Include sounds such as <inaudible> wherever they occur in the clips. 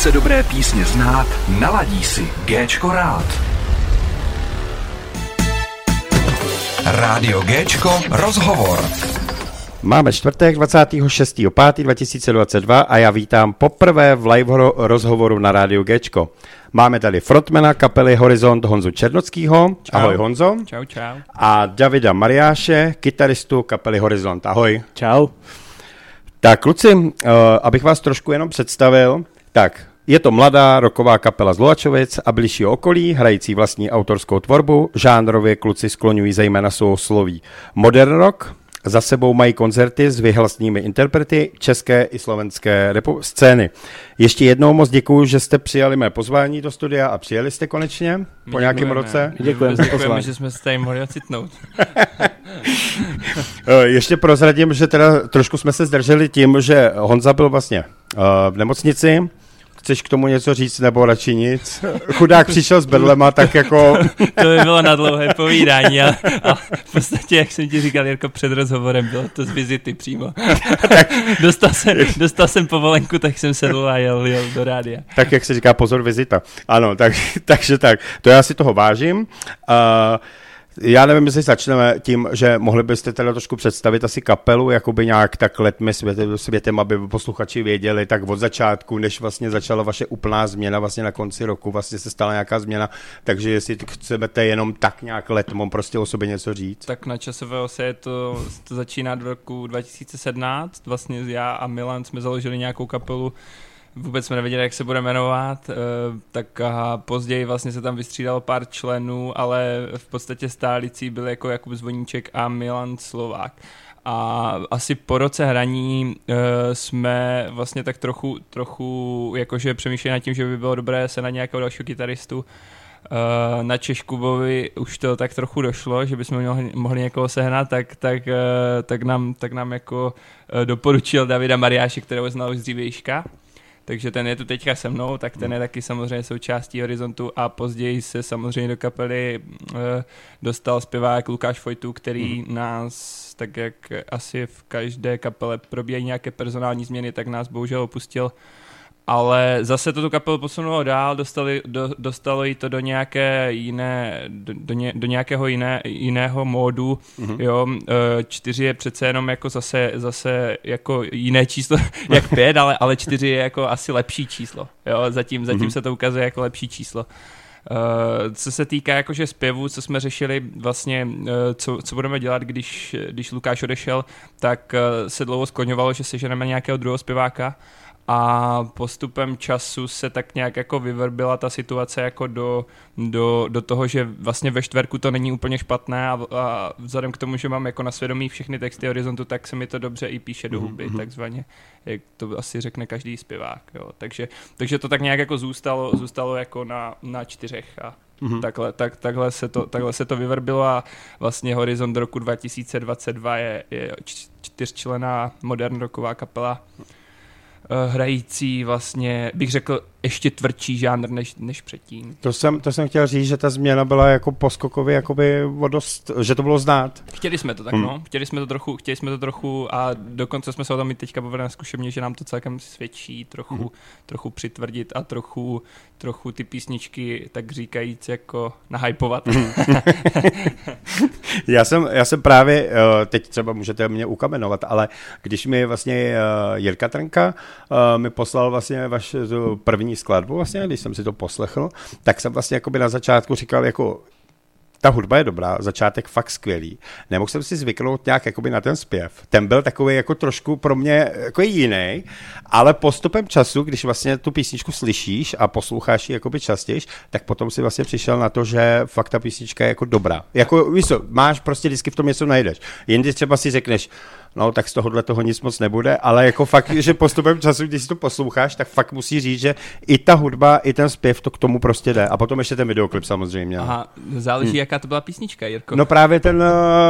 Chce dobré písně znát, naladí si Géčko rád. Rádio Géčko rozhovor. Máme čtvrtek 26.5.2022 a já vítám poprvé v live rozhovoru na Rádiu Gčko. Máme tady frontmana kapely Horizont Honzu Černockýho. Čau. Ahoj Honzo. Čau, čau. A Davida Mariáše, kytaristu kapely Horizont. Ahoj. Čau. Tak kluci, uh, abych vás trošku jenom představil, tak je to mladá roková kapela z Lovačovic a bližšího okolí, hrající vlastní autorskou tvorbu. Žánrově kluci skloňují zejména svou sloví modern rock, za sebou mají koncerty s vyhlasnými interprety české i slovenské repu- scény. Ještě jednou moc děkuji, že jste přijali mé pozvání do studia a přijeli jste konečně po My nějakém děkujeme. roce. My Děkujeme za pozvání. že jsme se tady mohli ocitnout. <laughs> Eh, Ještě prozradím, že teda trošku jsme se zdrželi tím, že Honza byl vlastně eh, v nemocnici. Chceš k tomu něco říct, nebo radši nic? Chudák přišel s bedlema, tak jako... <laughs> To by bylo na dlouhé povídání, ale, <laughs> ale v podstatě, jak jsem ti říkal, Jirko, před rozhovorem, bylo to z vizity přímo. <laughs> dostal, jsem, dostal jsem povolenku, tak jsem sedl a jel, jel do rádia. tak jak se říká, pozor, vizita. Ano, tak, takže tak, to já si toho vážím. Uh, já nevím, jestli začneme tím, že mohli byste teda trošku představit asi kapelu, jakoby nějak tak letmi světem, světem, aby posluchači věděli, tak od začátku, než vlastně začala vaše úplná změna, vlastně na konci roku, vlastně se stala nějaká změna, takže jestli chcete jenom tak nějak letmom prostě o sobě něco říct. Tak na časové ose je to, to začíná do roku 2017. Vlastně já a Milan jsme založili nějakou kapelu, vůbec jsme nevěděli, jak se bude jmenovat, eh, tak a později vlastně se tam vystřídalo pár členů, ale v podstatě stálicí byl jako Jakub Zvoníček a Milan Slovák. A asi po roce hraní uh, jsme vlastně tak trochu, trochu jakože přemýšleli nad tím, že by bylo dobré se na nějakého dalšího kytaristu uh, na Češkubovi už to tak trochu došlo, že bychom mohli, mohli někoho sehnat, tak, tak, tak, nám, tak nám jako doporučil Davida Mariáše, kterého znal už z dřívějška. Takže ten je tu teďka se mnou, tak ten je taky samozřejmě součástí Horizontu a později se samozřejmě do kapely uh, dostal zpěvák Lukáš Fojtu, který mm. nás, tak jak asi v každé kapele probíhají nějaké personální změny, tak nás bohužel opustil ale zase to tu kapelu posunulo dál, dostali, do, dostalo jí to do nějaké jiné, do, do, ně, do nějakého jiné, jiného módu, mm-hmm. jo, e, čtyři je přece jenom jako zase, zase jako jiné číslo, <laughs> jak pět, ale, ale čtyři je jako asi lepší číslo, jo, zatím, zatím mm-hmm. se to ukazuje jako lepší číslo. Uh, co se týká jakože zpěvu, co jsme řešili vlastně, uh, co, co budeme dělat, když, když Lukáš odešel, tak uh, se dlouho skloňovalo, že seženeme nějakého druhého zpěváka a postupem času se tak nějak jako vyvrbila ta situace jako do, do, do toho, že vlastně ve čtverku to není úplně špatné a, a vzhledem k tomu, že mám jako na svědomí všechny texty Horizontu, tak se mi to dobře i píše do huby, mm-hmm. takzvaně, jak to asi řekne každý zpěvák, jo. Takže, takže to tak nějak jako zůstalo, zůstalo jako na, na čtyřech a Mm-hmm. Takhle, tak, takhle, se to, takhle se to vyvrbilo a vlastně Horizont roku 2022 je, je čtyřčlená modern rocková kapela hrající vlastně, bych řekl, ještě tvrdší žánr než, než předtím. To jsem, to jsem chtěl říct, že ta změna byla jako poskokově, jakoby dost, že to bylo znát. Chtěli jsme to tak, hmm. no. Chtěli jsme to trochu, chtěli jsme to trochu a dokonce jsme se o tom i teďka bavili na zkušebně, že nám to celkem svědčí trochu, hmm. trochu přitvrdit a trochu, trochu ty písničky, tak říkajíc, jako nahypovat. Hmm. <laughs> já, jsem, já jsem právě, eh, teď třeba můžete mě ukamenovat, ale když mi vlastně eh, Jirka Trnka eh, mi poslal vlastně vaše první skladbu, vlastně, když jsem si to poslechl, tak jsem vlastně jakoby na začátku říkal, jako ta hudba je dobrá, začátek fakt skvělý. Nemohl jsem si zvyknout nějak jakoby na ten zpěv. Ten byl takový jako trošku pro mě jako jiný, ale postupem času, když vlastně tu písničku slyšíš a posloucháš ji jakoby častěji, tak potom si vlastně přišel na to, že fakt ta písnička je jako dobrá. Jako, víš co, máš prostě vždycky v tom něco najdeš. Jindy třeba si řekneš, no tak z tohohle toho nic moc nebude, ale jako fakt, že postupem času, když si to posloucháš, tak fakt musí říct, že i ta hudba, i ten zpěv to k tomu prostě jde. A potom ještě ten videoklip samozřejmě. Aha, záleží, hmm. jaká to byla písnička, Jirko. No právě ten uh,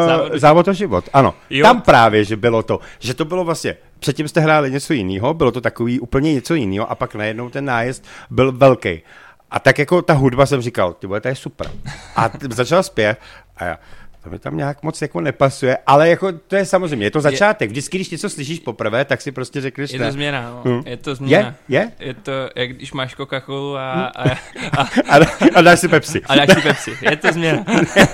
závod, závod o život, ano. Jo. Tam právě, že bylo to, že to bylo vlastně Předtím jste hráli něco jiného, bylo to takový úplně něco jiného a pak najednou ten nájezd byl velký. A tak jako ta hudba jsem říkal, ty to je super. A začal zpěv a já, to mi tam nějak moc jako nepasuje, ale jako to je samozřejmě, je to začátek. Vždycky, když něco slyšíš poprvé, tak si prostě řekneš, Je ne. to změna, no. Hmm. Je to změna. Je? Je? Je to, jak když máš Coca-Colu a, a, <laughs> a, A, a dáš si Pepsi. a dáš si Pepsi. Je to změna.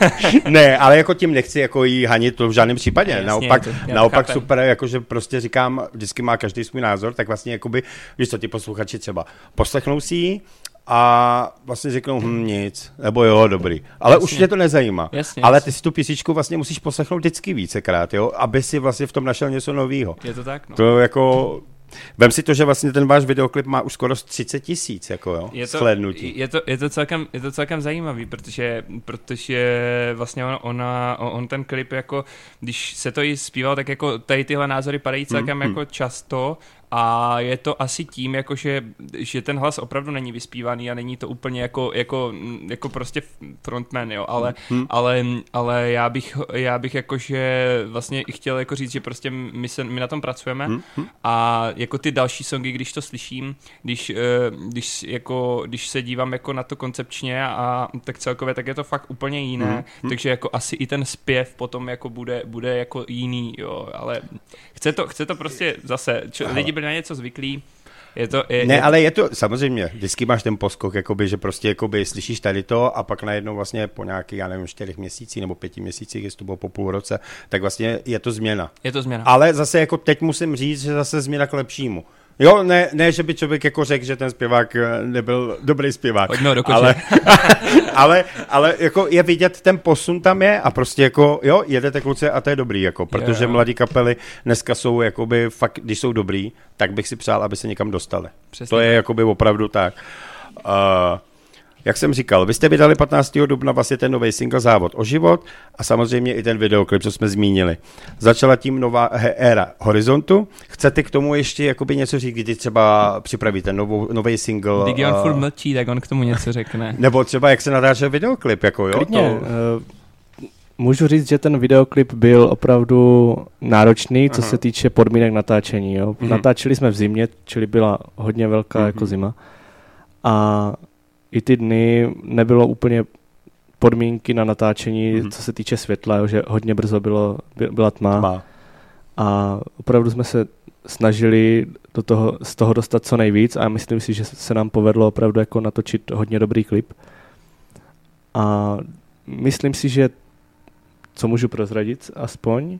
<laughs> ne, ale jako tím nechci jako jí hanit to v žádném případě. Jasně, naopak, to- naopak chápem. super, jakože prostě říkám, vždycky má každý svůj názor, tak vlastně jakoby, když to ti posluchači třeba poslechnou si ji a vlastně řeknou, hm, nic, nebo jo, dobrý. Ale Jasně. už tě to nezajímá. Jasně, ale ty si tu písničku vlastně musíš poslechnout vždycky vícekrát, jo, aby si vlastně v tom našel něco nového. Je to tak, no. To jako, vem si to, že vlastně ten váš videoklip má už skoro 30 tisíc, jako jo, je to, je to, je to, celkem, je to celkem zajímavý, protože, protože vlastně on, ona, on ten klip jako, když se to i zpíval, tak jako tady tyhle názory padají celkem Mhm. jako často a je to asi tím, jako že, že ten hlas opravdu není vyspívaný a není to úplně jako, jako, jako prostě frontman, jo, ale, Mhm. ale, ale já bych, já bych jakože vlastně i chtěl jako říct, že prostě my, se, my na tom pracujeme Mhm. a jako ty další songy, když to slyším, když, eh, když, jako, když se dívám jako na to koncepčně a tak celkově, tak je to fakt úplně jiné, Mhm. takže jako asi i ten zpěv potom jako bude, bude jako jiný, jo, ale chce to, chce to prostě zase, čo, lidi byli na něco zvyklí, je to, je, Ne, je, ale je to, samozřejmě, vždycky máš ten poskok, jakoby, že prostě jakoby slyšíš tady to a pak najednou vlastně po nějakých, já nevím, čtyřech měsících nebo pěti měsících, jestli to bylo po půl roce, tak vlastně je to změna. je to změna. Ale zase jako teď musím říct, že zase změna k lepšímu. Jo, ne, ne, že by člověk jako řekl, že ten zpěvák eh, nebyl dobrý zpěvák. Pojďme do ale, <laughs> ale, ale jako je vidět, ten posun tam je a prostě jako, jo, jedete kluci a to je dobrý, jako, protože jo. mladí kapely dneska jsou jakoby fakt, když jsou dobrý, tak bych si přál, aby se někam dostali. Přesně to je jakoby opravdu tak. Uh, jak jsem říkal, vy jste vydali 15. dubna vlastně ten nový single Závod o život a samozřejmě i ten videoklip, co jsme zmínili. Začala tím nová éra Horizontu. Chcete k tomu ještě jakoby něco říct, kdy třeba připravíte novou, nový single? Když on eh, furt mlčí, tak on k tomu něco řekne. <laughs> nebo třeba jak se natáčel videoklip, jako jo? Klidně. To, eh, Můžu říct, že ten videoklip byl opravdu náročný, co Aha. se týče podmínek natáčení. Jo. Mhm. Natáčeli jsme v zimě, čili byla hodně velká Mhm. jako zima. A i ty dny nebylo úplně podmínky na natáčení, Mhm. co se týče světla, jo, že hodně brzo bylo, by- byla tma. má. A opravdu jsme se snažili do toho, z toho dostat co nejvíc a myslím si, že se nám povedlo opravdu jako natočit hodně dobrý klip. A myslím si, že co můžu prozradit aspoň,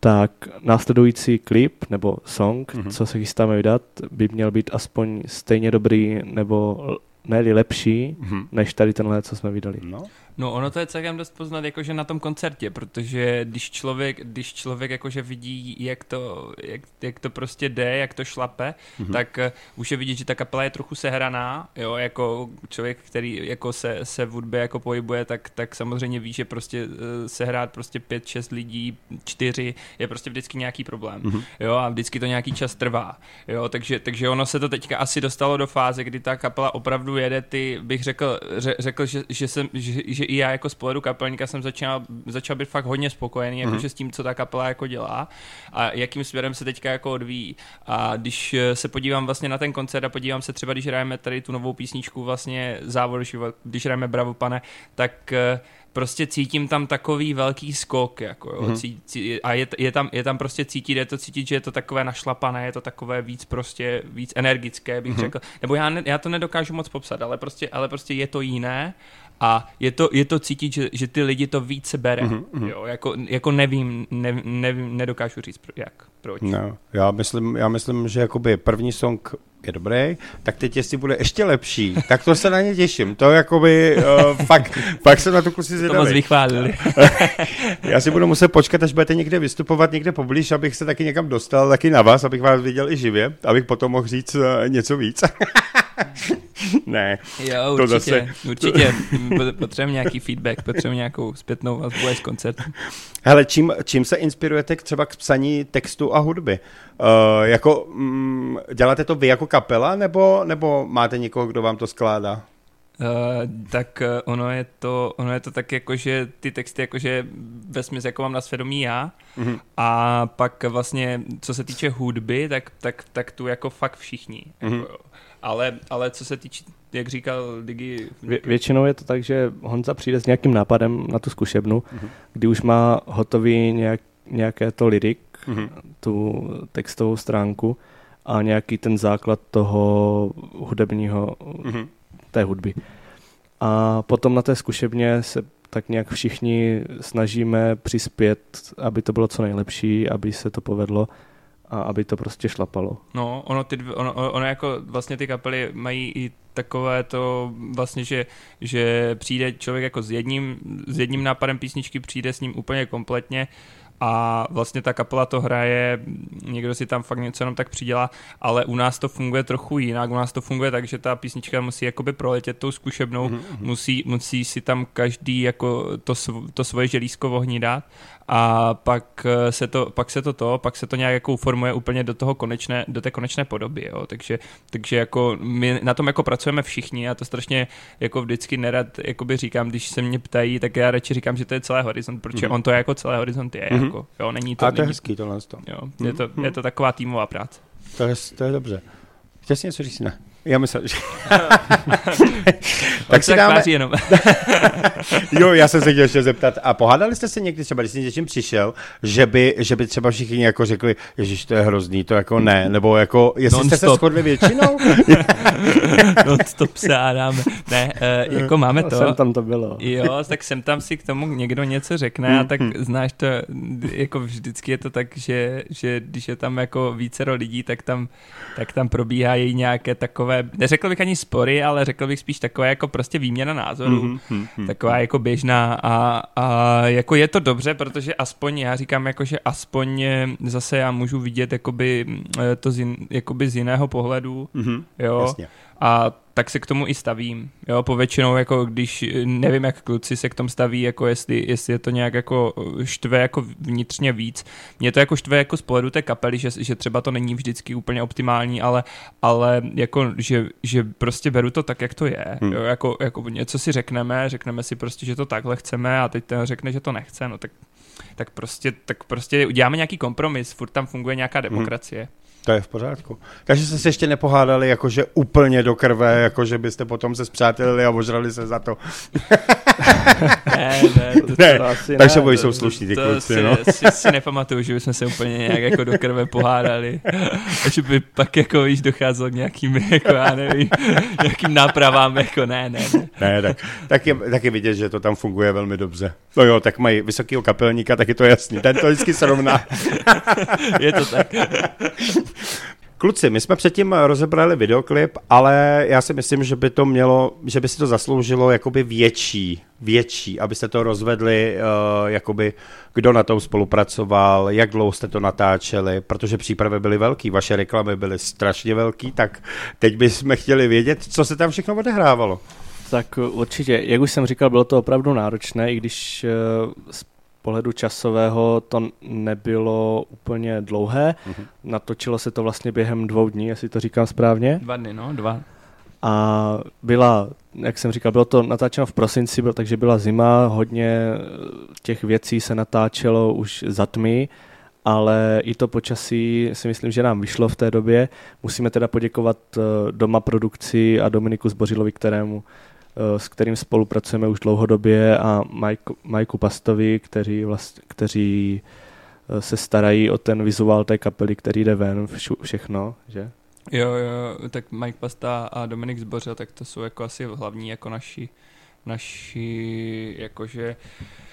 tak následující klip nebo song, Mhm. mm-hmm. co se chystáme vydat, by měl být aspoň stejně dobrý nebo ne lepší, Mhm. než tady tenhle, co jsme vydali. No. No ono to je celkem dost poznat jakože na tom koncertě, protože když člověk, když člověk jakože vidí, jak to, jak, jak to prostě jde, jak to šlape, Mhm. mm-hmm. tak uh, už je vidět, že ta kapela je trochu sehraná, jo, jako člověk, který jako se, se v hudbě jako pohybuje, tak, tak samozřejmě ví, že prostě uh, sehrát prostě pět, šest lidí, čtyři, je prostě vždycky nějaký problém, Mhm. mm-hmm. jo, a vždycky to nějaký čas trvá, jo, takže, takže ono se to teďka asi dostalo do fáze, kdy ta kapela opravdu jede ty, bych řekl, ře, řekl, že, že, jsem, že, že i já jako z pohledu kapelníka jsem začal, začal být fakt hodně spokojený Mhm. jakože s tím, co ta kapela jako dělá a jakým směrem se teďka jako odvíjí. A když eh, se podívám vlastně na ten koncert a podívám se třeba, když hrajeme tady tu novou písničku vlastně Závod život, když hrajeme Bravo pane, tak eh, prostě cítím tam takový velký skok, jako jo, Mhm. cí, cí, a je, je, tam, je tam prostě cítit, je to cítit, že je to takové našlapané, je to takové víc prostě, víc energické, bych Mhm. řekl, nebo já, ne, já to nedokážu moc popsat, ale prostě, ale prostě je to jiné a je to, je to cítit, že, že ty lidi to více bere, Mhm, mhm. jo, jako, jako nevím, ne, nevím, nedokážu říct pro, jak, proč. No, já myslím, já myslím, že jakoby první song je dobrý, tak teď jestli bude ještě lepší, tak to se na ně těším. To jakoby uh, fakt, fakt se na to kluci to moc zvědavý. vychválili. <laughs> Já si budu muset počkat, až budete někde vystupovat někde poblíž, abych se taky někam dostal, taky na vás, abych vás viděl i živě, abych potom mohl říct uh, něco víc. <laughs> <laughs> ne. Jo, To určitě, zase- určitě. Potřebujeme nějaký feedback, potřebujeme nějakou zpětnou vazbu z koncertu. Hele, čím, čím se inspirujete k třeba k psaní textu a hudby? Uh, jako, mm, děláte to vy jako kapela, nebo, nebo máte někoho, kdo vám to skládá? tak uh, ono je to, ono je to tak jako, že ty texty jakože ve smyslu jako mám na svědomí já mm-hmm. a pak vlastně, co se týče hudby, tak, tak, tak tu jako fakt všichni. Mm-hmm. Jako, ale, ale co se týče, jak říkal Digi... Vě, většinou je to tak, že Honza přijde s nějakým nápadem na tu zkušebnu, mm-hmm. kdy už má hotový nějak, nějaké to lirik, mm-hmm. tu textovou stránku a nějaký ten základ toho hudebního, mm-hmm. té hudby. A potom na té zkušebně se tak nějak všichni snažíme přispět, aby to bylo co nejlepší, aby se to povedlo a aby to prostě šlapalo. No, ono, ty, ono, ono jako vlastně ty kapely mají i takové to vlastně, že, že přijde člověk jako s jedním, s jedním nápadem písničky, přijde s ním úplně kompletně a vlastně ta kapela to hraje, někdo si tam fakt něco jenom tak přidělá, ale u nás to funguje trochu jinak, u nás to funguje tak, že ta písnička musí jakoby proletět tou zkušebnou, mm-hmm. musí, musí si tam každý jako to, to svoje želízko ohni dát a pak eh, se to, pak se to to, pak se to nějak jako formuje úplně do toho konečné, do té konečné podoby, jo. Takže, takže jako my na tom jako pracujeme všichni a to strašně jako vždycky nerad jakoby říkám, když se mě ptají, tak já radši říkám, že to je celý horizont, protože mm-hmm. on to jako celý horizont je, mm-hmm. Jako, jo, není to. A to je hezký tohle. Jo, je, to, je mhm. to taková týmová práce. To je, to je dobře. Chtěl jsi něco říct? Ne. Já myslel, že... <laughs> tak si dáme... jenom. <laughs> jo, já jsem se chtěl ještě zeptat. A pohádali jste se někdy třeba, když jsi něčím přišel, že by, že by třeba všichni jako řekli, ježiš, to je hrozný, to jako ne, nebo jako, jestli Non-stop. jste se shodli většinou? <laughs> Non-stop se hádáme. Ne, uh, jako máme to. Jsem tam to bylo. Jo, tak sem tam si k tomu někdo něco řekne a tak hmm, hmm. znáš to, jako vždycky je to tak, že, že když je tam jako vícero lidí, tak tam, tak tam probíhají nějaké takové neřekl bych ani spory, ale řekl bych spíš takové jako prostě výměna názorů, mm-hmm, mm-hmm. taková jako běžná a, a jako je to dobře, protože aspoň já říkám jako, že aspoň zase já můžu vidět jakoby eh, to z, jin, jakoby z jiného pohledu, mm-hmm, jo, jasně. a tak se k tomu i stavím. Jo, povětšinou, jako když nevím, jak kluci se k tomu staví, jako jestli, jestli je to nějak jako štve jako vnitřně víc. Mě to jako štve jako z pohledu té kapely, že, že třeba to není vždycky úplně optimální, ale, ale jako, že, že prostě beru to tak, jak to je. Hmm. Jo, jako, jako něco si řekneme, řekneme si prostě, že to takhle chceme a teď ten řekne, že to nechce, no tak tak prostě, tak prostě uděláme nějaký kompromis, furt tam funguje nějaká hmm. demokracie. Hmm. To je v pořádku. Takže jste se ještě nepohádali jakože úplně do krve, jakože byste potom se zpřátelili a ožrali se za to. <laughs> ne, ne, to, ne. To asi takže ne, jsou slušní ty kluci, si, no. si, si nepamatuju, že bychom se úplně nějak jako do krve pohádali. A že by pak jako víš docházelo k nějakým, jako já nevím, nějakým nápravám, jako ne, ne. Ne, ne tak, tak, je, tak je vidět, že to tam funguje velmi dobře. No jo, tak mají vysokého kapelníka, tak je to jasný. Ten to vždycky srovná. je to tak. Kluci, my jsme předtím rozebrali videoklip, ale já si myslím, že by to mělo, že by si to zasloužilo jakoby větší, větší, abyste to rozvedli, uh, jakoby kdo na tom spolupracoval, jak dlouho jste to natáčeli, protože přípravy byly velký, vaše reklamy byly strašně velký, tak teď bychom chtěli vědět, co se tam všechno odehrávalo. Tak určitě, jak už jsem říkal, bylo to opravdu náročné, i když uh, pohledu časového to nebylo úplně dlouhé. Mm-hmm. Natočilo se to vlastně během dvou dní, jestli to říkám správně. Dva dny, no, dva. A byla, jak jsem říkal, bylo to natáčeno v prosinci, byl, takže byla zima, hodně těch věcí se natáčelo už za tmy, ale i to počasí si myslím, že nám vyšlo v té době. Musíme teda poděkovat eh, Doma produkci a Dominiku Zbořilovi, kterému Eh, s kterým spolupracujeme už dlouhodobě a Mike, Majku Pastovi, kteří, vlast, kteří eh, se starají o ten vizuál té kapely, který jde ven, všu, všechno, že? Jo, jo, tak Mike Pasta a Dominik Zbořil, tak to jsou jako asi hlavní jako naši, naši jakože uh,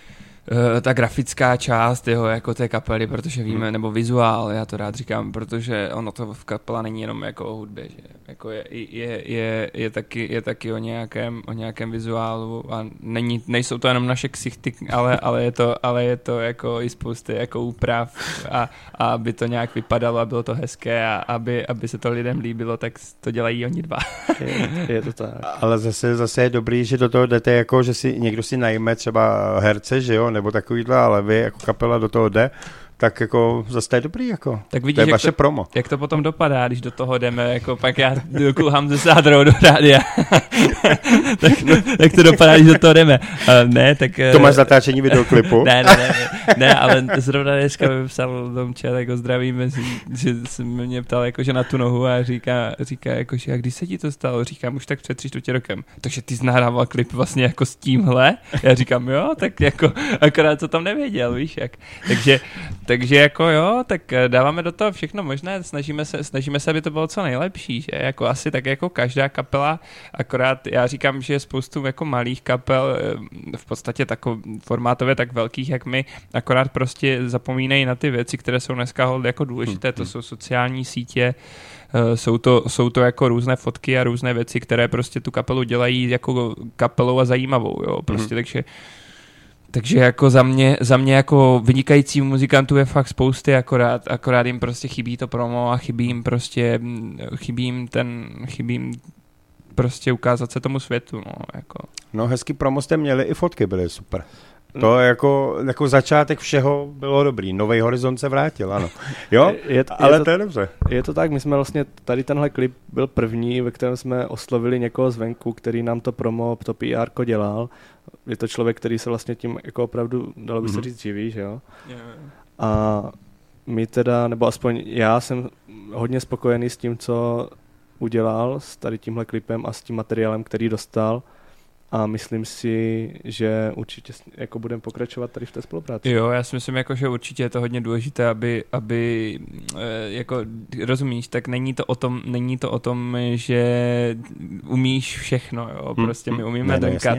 ta grafická část jeho jako té kapely, protože víme, hmm. nebo vizuál, já to rád říkám, protože ono to v kapela není jenom jako o hudbě, že jako je, je, je, je, taky, je taky o nějakém, o nějakém vizuálu a není, nejsou to jenom naše ksichty, ale, ale, je to, ale je to jako i spousty jako úprav a, a aby to nějak vypadalo a bylo to hezké a aby, aby se to lidem líbilo, tak to dělají oni dva. je, je to tak. Ale zase, zase je dobrý, že do toho jdete jako, že si někdo si najme třeba herce, že jo, nebo takovýhle, ale vy jako kapela do toho jde, tak jako zase to je dobrý, jako. Tak to vidíš, je jak vaše to, promo. jak to potom dopadá, když do toho jdeme, jako pak já kulhám ze sádrou do rádia. <laughs> tak, tak, to dopadá, když do toho jdeme. Uh, ne, tak... To máš zatáčení videoklipu? ne, ne, ne, ne, ale zrovna dneska mi psal Domča, tak ho zdravím, že se mě ptal jakože na tu nohu a říká, říká jakože, a když se ti to stalo? Říkám, už tak před tři čtvrtě rokem. Takže ty jsi nahrával klip vlastně jako s tímhle? Já říkám, jo, tak jako, akorát co tam nevěděl, víš jak. Takže, takže jako jo, tak dáváme do toho všechno možné, snažíme se, snažíme se, aby to bylo co nejlepší, že? Jako asi tak jako každá kapela, akorát já říkám, že je spoustu jako malých kapel, eh, v podstatě tako, formátově tak velkých, jak my, akorát prostě zapomínají na ty věci, které jsou dneska jako důležité, to jsou sociální sítě, eh, jsou to, jsou to jako různé fotky a různé věci, které prostě tu kapelu dělají jako kapelou a zajímavou, jo, prostě, mm. takže takže jako za mě, za mě jako vynikající muzikantů je fakt spousty, akorát, akorát jim prostě chybí to promo a chybí jim prostě, chybí jim ten, chybí jim prostě ukázat se tomu světu, no, jako. No hezký promo jste měli, i fotky byly super. To jako, jako začátek všeho bylo dobrý. Nový horizont se vrátil, ano. Jo, <laughs> je, je, ale je to, to je dobře. Je to tak, my jsme vlastně, tady tenhle klip byl první, ve kterém jsme oslovili někoho zvenku, který nám to promo, to PR dělal. Je to člověk, který se vlastně tím jako opravdu, dalo by se mm-hmm. říct, živí, že jo? A my teda, nebo aspoň já jsem hodně spokojený s tím, co udělal s tady tímhle klipem a s tím materiálem, který dostal a myslím si, že určitě jako budeme pokračovat tady v té spolupráci. Jo, já si myslím, jako, že určitě je to hodně důležité, aby, aby eh, jako rozumíš, tak není to o tom, není to o tom, že umíš všechno, jo, hm, prostě my hm. umíme ne, drnkat,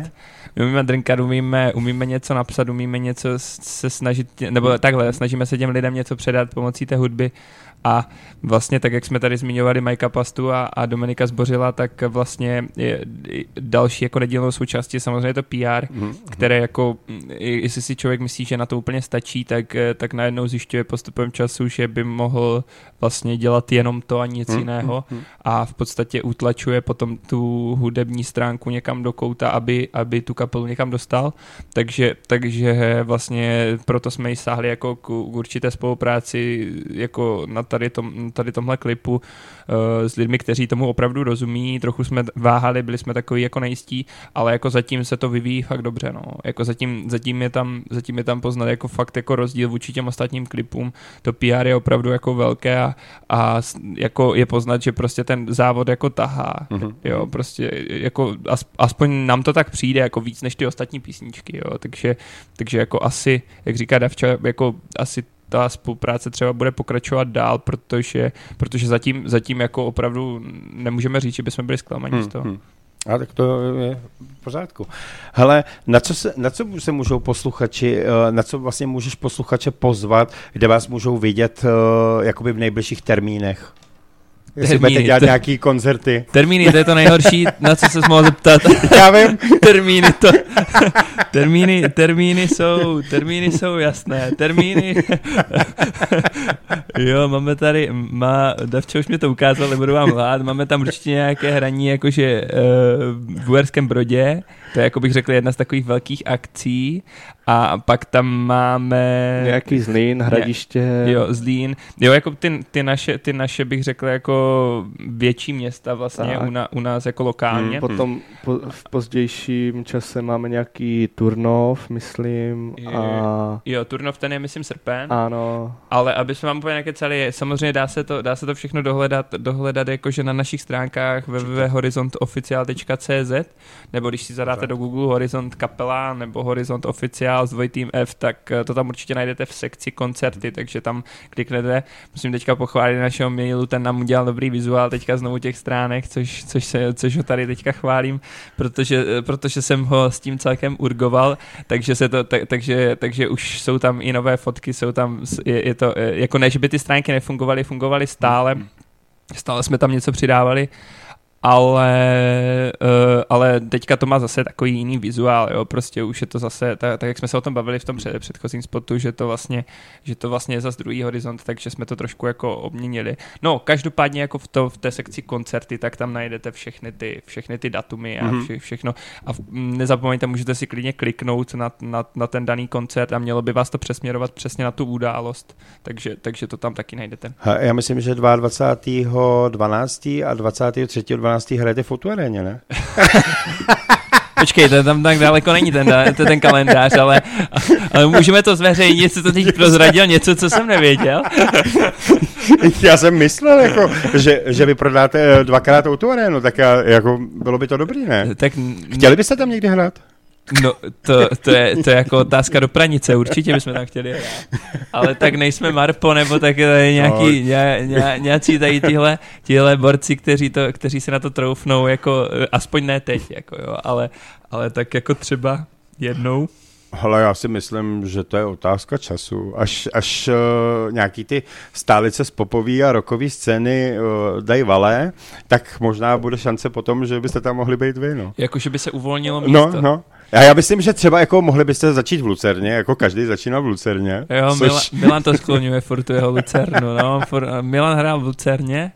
my umíme drnkat, umíme, umíme něco napsat, umíme něco se snažit, nebo takhle, snažíme se těm lidem něco předat pomocí té hudby a vlastně tak, jak jsme tady zmiňovali Majka Pastu a, a Dominika Zbořila, tak vlastně je další jako nedílnou součástí samozřejmě to PR, mm-hmm. které jako, jestli si člověk myslí, že na to úplně stačí, tak, tak najednou zjišťuje postupem času, že by mohl vlastně dělat jenom to a nic mm-hmm. jiného a v podstatě utlačuje potom tu hudební stránku někam do kouta, aby, aby tu kapelu někam dostal, takže, takže vlastně proto jsme ji sáhli jako k, k určité spolupráci jako na tady, tom, tady tomhle klipu uh, s lidmi, kteří tomu opravdu rozumí, trochu jsme váhali, byli jsme takový jako nejistí, ale jako zatím se to vyvíjí fakt dobře, no. Jako zatím, zatím, je tam, zatím je tam poznat jako fakt jako rozdíl vůči těm ostatním klipům, to PR je opravdu jako velké a, a jako je poznat, že prostě ten závod jako tahá, mm-hmm. jo, prostě jako aspoň nám to tak přijde jako víc než ty ostatní písničky, jo, takže, takže jako asi, jak říká Davča, jako asi ta spolupráce třeba bude pokračovat dál, protože, protože zatím, zatím jako opravdu nemůžeme říct, že bychom byli zklamaní hmm, z toho. Hmm. A tak to je v pořádku. Hele, na co, se, na co se můžou posluchači, eh, na co vlastně můžeš posluchače pozvat, kde vás můžou vidět eh, jakoby v nejbližších termínech? Jestli budete dělat to, nějaký koncerty. Termíny, to je to nejhorší, na co se mohl zeptat. <laughs> Já vím. termíny, to, termíny, termíny jsou, termíny jsou jasné. Termíny, <laughs> jo, máme tady, má, Davče už mi to ukázal, nebudu vám lhát, máme tam určitě nějaké hraní, jakože uh, v Uherském Brodě, to je, jako bych řekl, jedna z takových velkých akcí a pak tam máme... Nějaký Zlín, Hradiště. Ne, jo, Zlín. Jo, jako ty, ty, naše, ty naše bych řekl jako větší města vlastně u, na, u nás jako lokálně. Hmm. Potom po, v pozdějším čase máme nějaký Turnov, myslím. A... Jo, Turnov ten je myslím srpen. Ano. Ale aby jsme vám úplně celý, samozřejmě dá se to, dá se to všechno dohledat, dohledat jakože na našich stránkách www.horizontoficial.cz nebo když si zadáte do Google Horizont kapela nebo Horizont Oficial seriál s dvojitým F, tak eh, to tam určitě najdete v sekci koncerty, takže tam kliknete. Musím teďka pochválit našeho mailu, ten nám udělal dobrý vizuál teďka znovu těch stránek, což, což, se, což ho tady teďka chválím, protože, eh, protože jsem ho s tím celkem urgoval, takže, se to, tak, takže, takže už jsou tam i nové fotky, jsou tam, je, je to, eh, jako ne, že by ty stránky nefungovaly, fungovaly stále, stále jsme tam něco přidávali, ale, uh, ale teďka to má zase takový jiný vizuál, jo, prostě už je to zase, tak, tak jak jsme se o tom bavili v tom před, předchozím spotu, že to vlastně, že to vlastně je zase druhý horizont, takže jsme to trošku jako obměnili. No, každopádně jako v, to, v té sekci koncerty, tak tam najdete všechny ty, všechny ty datumy a Mhm. vše, všechno. A v, nezapomeňte, můžete si klidně kliknout na, na, na ten daný koncert a mělo by vás to přesměrovat přesně na tu událost, takže, takže to tam taky najdete. Já myslím, že 22.12. a 23.12. hrajete v Fotuaréně, ne? <laughs> Počkej, to tam tak daleko není ten, to ten kalendář, ale, ale můžeme to zveřejnit, co to teď prozradil, něco, co jsem nevěděl. Já jsem myslel, jako, že, že vy prodáte eh, dvakrát tu arénu, tak já, jako, bylo by to dobrý, ne? Tak Chtěli byste tam někdy hrát? No, to, to, je, to je jako otázka do pranice, určitě bychom tam chtěli hrát. Ale tak nejsme Marpo, nebo tak je nějaký, ně, ně, nějací tady tyhle, tyhle borci, kteří, to, kteří se na to troufnou, jako, aspoň ne teď, jako jo, ale, ale tak jako třeba jednou. Hele, já si myslím, že to je otázka času. Až, až uh, nějaký ty stálice z popové a rockové scény uh, dají valé, tak možná bude šance potom, že byste tam mohli být vy, no. Jakože by se uvolnilo místo. No, no. A já myslím, že třeba jako mohli byste začít v Lucerně, jako každý začínal v Lucerně. Jo, což- Milan, Milan to skloňuje furt tu jeho Lucernu, no. Milan hrál v Lucerně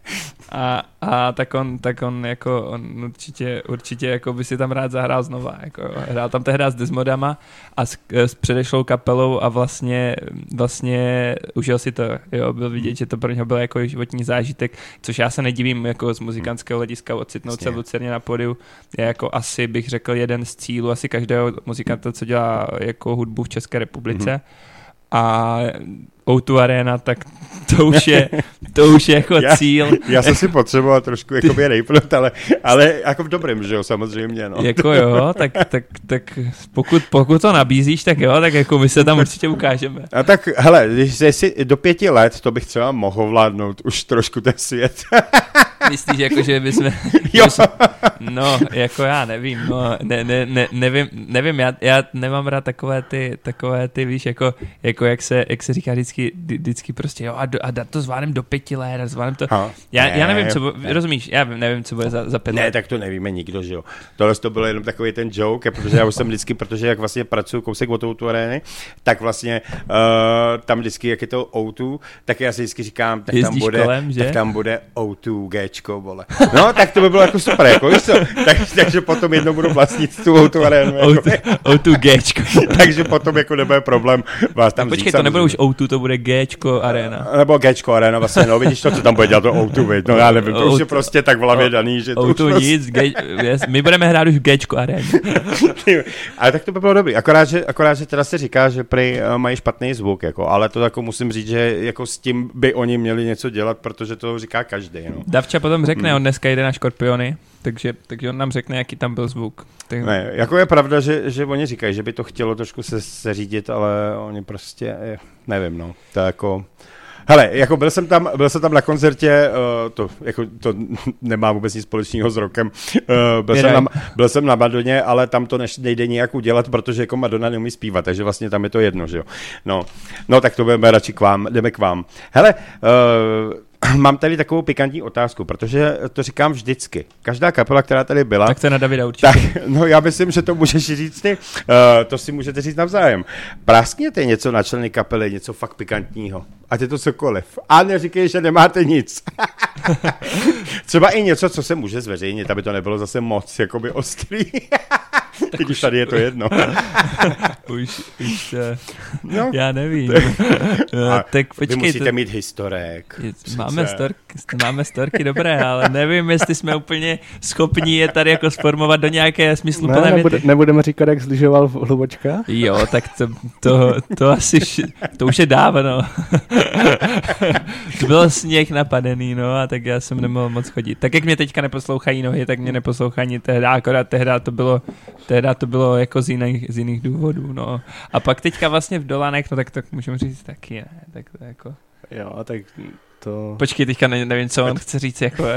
a, a tak, on, tak on jako on určitě, určitě jako by si tam rád zahrál znova. Jako, hrál tam tehdy s Desmodama a s, s předešlou kapelou a vlastně, vlastně užil si to. Jo, byl vidět, že to pro něho byl jako životní zážitek, což já se nedivím jako z muzikantského hlediska ocitnout se v Lucerně na pódiu je jako asi bych řekl jeden z cílů asi každého muzikanta, co dělá jako hudbu v České republice. Mhm. A O2 Arena, tak to už je, to už je jako <laughs> Já- cíl. Já jsem si potřeboval trošku <laughs> jakoby rejpnout, ale, ale jako v dobrém, že jo, samozřejmě, no. Jako jo, tak, <laughs> tak, tak pokud, pokud to nabízíš, tak jo, tak jako my se tam určitě ukážeme. A tak, hele, když jsi do pěti let, to bych třeba mohl vládnout už trošku ten svět. Myslíš, jako, že bychom... Jo. No, jako já nevím, no, ne, ne, ne, nevím, nevím já, já nemám rád takové ty, takové ty, víš, jako, jako jak, se, jak se říká vždycky, vždy- vždycky prostě, jo, a, do, a to zvládnem do pěti let, a zvládnem to... Ha, Já, ne, já nevím, co, ne. rozumíš, já nevím, co bude za, za pět Ne, let. tak to nevíme nikdo, že jo. Tohle to bylo jenom takový ten joke, protože já už jsem vždycky, protože jak vlastně pracuji kousek od tu arény, tak vlastně uh, tam vždycky, jak je to O2, tak já si vždycky říkám, tak tam Jezdíš bude, kolem, že? tak tam bude O2 Gčko, vole. No, tak to by bylo jako super, jako víš co? Tak, takže potom jednou budu vlastnit tu O2 arénu. Jako, O2, O2 Gčko. <laughs> takže potom jako nebude problém vás tam Počkej, to nebude už samozřejmě. O2, to bude Gčko Arena. Nebo Gčko Arena, vlastně, no vidíš to, co tam bude dělat to O2, viď? no já nevím, to už je O2 prostě tak v hlavě daný, že to už O2 prostě... nic, G, my budeme hrát už Gčko Arena. <laughs> ale tak to by bylo dobrý. Akorát, že, akorát, že teda se říká, že prý eh, mají špatný zvuk, jako, ale to jako musím říct, že jako s tím by oni měli něco dělat, protože to říká každý. No. Davča potom řekne, on dneska jde na Škorpiony, takže, takže on nám řekne, jaký tam byl zvuk. Tak, Ne, jako je pravda, že, že oni říkají, že by to chtělo trošku se, se řídit, ale oni prostě, eh, nevím, no, to jako... Hele, jako byl jsem tam, byl jsem tam na koncertě, uh, to, jako, to <laughs> nemá vůbec nic společného s rokem, uh, byl, jsem na, byl jsem na Madoně, ale tam to neš, nejde nijak udělat, protože jako Madonna neumí zpívat, takže vlastně tam je to jedno, že jo. No, no tak to budeme radši k vám, jdeme k vám. Hele, uh, <clears throat> mám tady takovou pikantní otázku, protože to říkám vždycky. Každá kapela, která tady byla, tak to je na Davida určitě. tak, <laughs> no já myslím, že to můžeš říct ty. Uh, to si můžete říct navzájem. Práskněte něco na členy kapely, něco fakt pikantního. Ať je to cokoliv. A neříkej, že nemáte nic. <laughs> Třeba i něco, co se může zveřejnit, aby to nebylo zase moc jakoby ostrý. <laughs> Teď už tady je to jedno. <laughs> Už, už uh, No, já nevím. <laughs> A uh, tak vy počkej, musíte to, mít historek. máme, stork, máme storky dobré, ale nevím, jestli jsme úplně schopni je tady jako sformovat do nějaké smysluplné Ne, nebude, věty. nebudeme říkat, jak zlyžoval v hlubočka? Jo, tak to, to, to asi, vš- to už je dávno. <laughs> to byl sněh napadený, no a tak já jsem nemohl moc chodit. Tak jak mě teďka neposlouchají nohy, tak mě neposlouchají ani tehda, akorát tehda to bylo, tehda to bylo jako z jiných, z jiných důvodů, no. A pak teďka vlastně v Dolanech, no tak to můžeme říct taky, ne, tak to jako... Jo, tak to... Počkej, teďka ne, nevím, co on chce říct, jako... <laughs>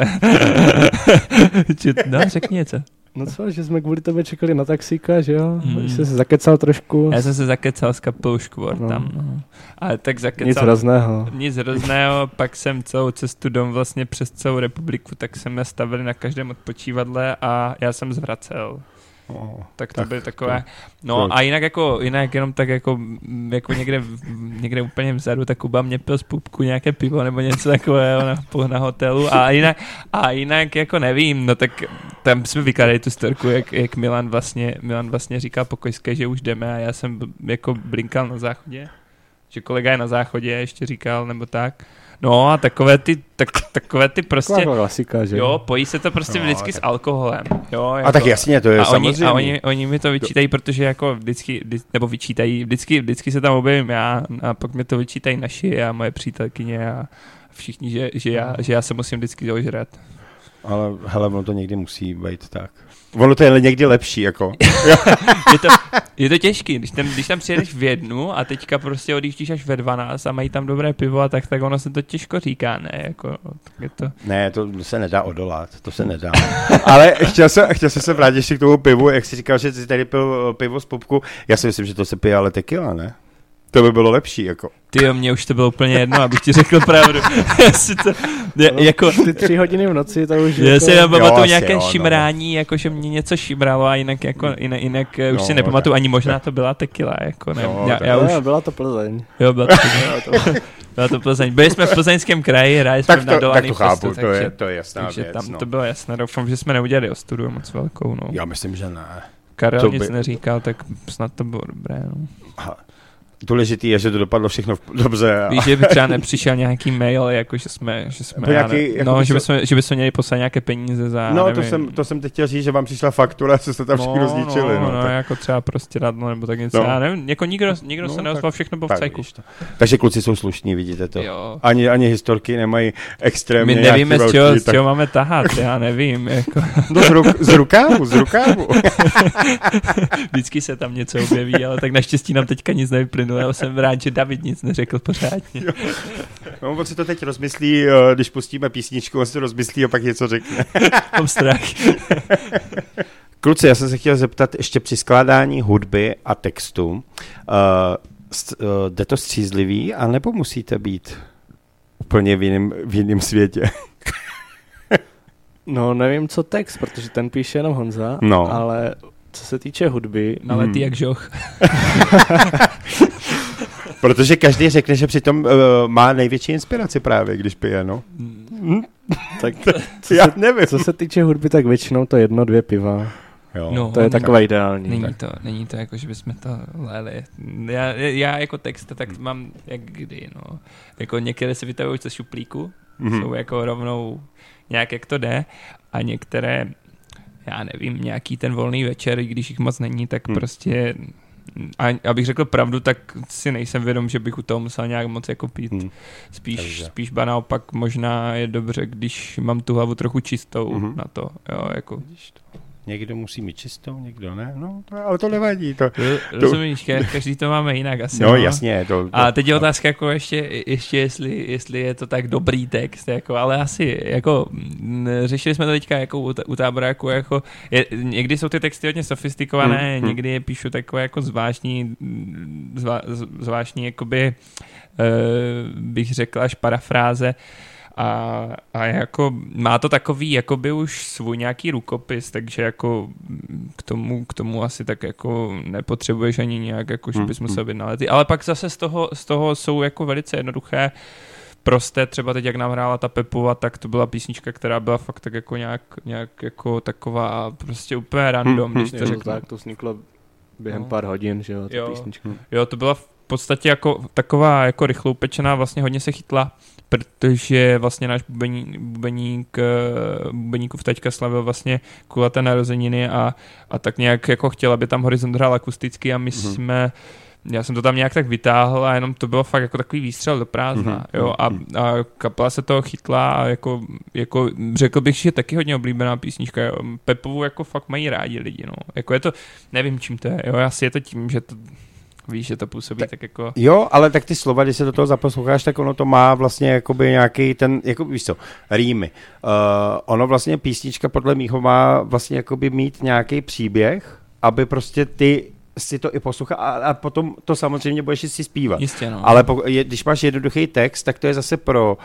No, řekni něco. No co, že jsme kvůli tebe čekali na taxíka, že jo? Hmm. Jsi se zakecal trošku. Já jsem se zakecal s kapelou Škvor No. tam, no. Ale tak zakecal... Nic hrozného. Nic hrozného, pak jsem celou cestu dom vlastně přes celou republiku, tak jsme je stavili na každém odpočívadle a já jsem zvracel. Oh. Tak to Tak byly takové. No proč? a jinak jako, jinak jenom tak jako, jako někde, někde úplně vzadu, tak Kuba mě pil z pupku nějaké pivo nebo něco takového na, na hotelu a jinak, a jinak jako nevím, no tak tam jsme vykládali tu storku, jak, jak Milan vlastně, Milan vlastně říkal pokojské, že už jdeme a já jsem jako blinkal na záchodě, že kolega je na záchodě, ještě říkal, nebo tak. No a takové ty, tak, takové ty prostě, Taková klasika, že jo, pojí se to prostě No, vždycky tak- s alkoholem. Jo, A jako- tak jasně, to je a oni, samozřejmě. a oni, oni mi to vyčítají, protože jako vždycky, vždy, nebo vyčítají, vždycky, vždycky se tam objevím já a pak mi to vyčítají naši a moje přítelkyně a všichni, že, že, já, že já se musím vždycky ožrat. Ale hele, ono to někdy musí být tak. Ono to je někdy lepší, jako. <laughs> Je to, <laughs> je to těžký, když tam, když tam přijedeš v jednu a teďka prostě odjíždíš až ve 12 a mají tam dobré pivo a tak, tak ono se to těžko říká, ne? Jako, tak je to, Ne, to se nedá odolat, to se nedá. <laughs> Ale chtěl jsem, chtěl jsem se vrátit ještě k tomu pivu, jak jsi říkal, že jsi tady pil eh, pivo z popku. Já si myslím, že to se pije ale tequila, ne? To by bylo lepší, jako. ty mě už to bylo úplně jedno, abych ti řekl pravdu. <laughs> To, je, jako, Ty tři hodiny v noci, to už Já jako... si nepamatuju asi nějaké jo, no. šimrání, jako že mě něco šimralo a jinak, jako, jinak, jinak no, už No, si nepamatuju, ani možná to byla tequila, jako ne, No, já, tak- já už, byla to Plzeň. jo, byla to, to, <laughs> byla to Plzeň. Byli jsme v plzeňském kraji, hráli jsme Tak to, tak nadolaný to chápu, festu, to je, takže, to je jasná takže věc. tam no. to bylo jasné, doufám, že jsme neudělali ostudu moc velkou, no. Já myslím, že ne. Karel to nic by- neříkal, tak snad to bylo dobré, no. Aha. Důležitý je, že to dopadlo všechno v- dobře. A... Víš, že by <laughs> třeba nepřišel nějaký mail, jako že jsme, že jsme, nějaký, ne, jako no, by že bychom, že bychom měli poslat nějaké peníze za, No, nevím, to jsem, to jsem teď chtěl říct, že vám přišla faktura, co jste tam všechno zničili. No, No, no, tak, jako třeba prostě radno, nebo tak něco, No. já nevím, jako nikdo, nikdo No, se tak- neozval, všechno bylo v tak cajku. víš to. Takže kluci jsou slušní, vidíte to. Jo. Ani, ani historky nemají extrémně My nevíme, z čeho, velký, z čeho máme tahat, já nevím, jako, No z, ruk, z rukávu, z rukávu. <laughs> vždycky se tam něco objeví, ale tak naštěstí nám teďka nic nevyplynulo, já jsem rád, že David nic neřekl pořádně. No, on si to teď rozmyslí, eh, když pustíme písničku, on si to rozmyslí a pak něco řekne. <laughs> Mám strach. Kluci, já jsem se chtěl zeptat ještě při skládání hudby a textu. Uh, st- uh, jde to střízlivý, anebo musíte být úplně v jiném, v jiném světě? <laughs> No nevím, co text, protože ten píše jenom Honza, No. ale co se týče hudby, Ale Hmm. ty jak žoch. <laughs> Protože každý řekne, že přitom uh, má největší inspiraci právě, když pije, no. tak <laughs> Já nevím. co se týče hudby, tak většinou to jedno, dvě piva. Jo. No. To je není- takové ideální. Není to, není to jako, že bychom to léli. Já, já jako text tak mám jak kdy, no. Jako některé se vytavují ze šuplíku, Mhm. jsou jako rovnou nějak jak to jde a některé, já nevím, nějaký ten volný večer, i když jich moc není, tak Hmm. prostě a abych řekl pravdu, tak si nejsem vědom, že bych u toho musel nějak moc jako pít. Hmm. Spíš, Takže. spíš ba naopak možná je dobře, když mám tu hlavu trochu čistou Mhm. na to. Jo, jako. Někdo musí mít čistou, někdo ne. No, to, ale to nevadí. To, Ro- Rozumíš, ka- každý to máme jinak asi. no, jasně. To, A teď je otázka, jako ještě, ještě jestli, jestli je to tak dobrý text, jako, ale asi, jako, mm, řešili jsme to teďka jako u, táboráku, jako, je, někdy jsou ty texty hodně sofistikované, Hmm, někdy je píšu takové jako zvláštní, mm, zvá, zvláštní, jakoby, uh, bych řekl až parafráze, a, a jako má to takový jakoby už svůj nějaký rukopis, takže jako k tomu, k tomu asi tak jako nepotřebuješ ani nějak, jako že Hmm, bys hmm. musel být nalety. Ale pak zase z toho, z toho jsou jako velice jednoduché prosté, třeba teď jak nám hrála ta Pepova, tak to byla písnička, která byla fakt tak jako nějak, nějak jako taková prostě úplně random, Hmm, když hmm, to řeknu. tak, to vzniklo během No. pár hodin, že jo, ta Jo. písnička. Jo, to byla v podstatě jako taková jako rychlou pečená, vlastně hodně se chytla, protože vlastně náš bubení, bubeník, eh, bubeníkův taťka slavil vlastně kulaté narozeniny a, a tak nějak jako chtěl, aby tam Horizont hrál akusticky a my Mhm. jsme já jsem to tam nějak tak vytáhl a jenom to bylo fakt jako takový výstřel do prázdna, Mhm, jo, a, mhm. a kapela se toho chytla a jako, jako řekl bych, že je taky hodně oblíbená písnička, jo. Pepovu jako fakt mají rádi lidi, no, jako je to, nevím čím to je, jo, asi je to tím, že to Víš, že to působí tak, tak jako... Jo, ale tak ty slova, když se do toho zaposloucháš, tak ono to má vlastně jakoby nějaký ten, jako víš co, rýmy. Uh, ono vlastně písnička podle mýho má vlastně jakoby mít nějaký příběh, aby prostě ty si to i poslouchá a, a potom to samozřejmě budeš si zpívat. Jistě, no. Ale po, je, když máš jednoduchý text, tak to je zase pro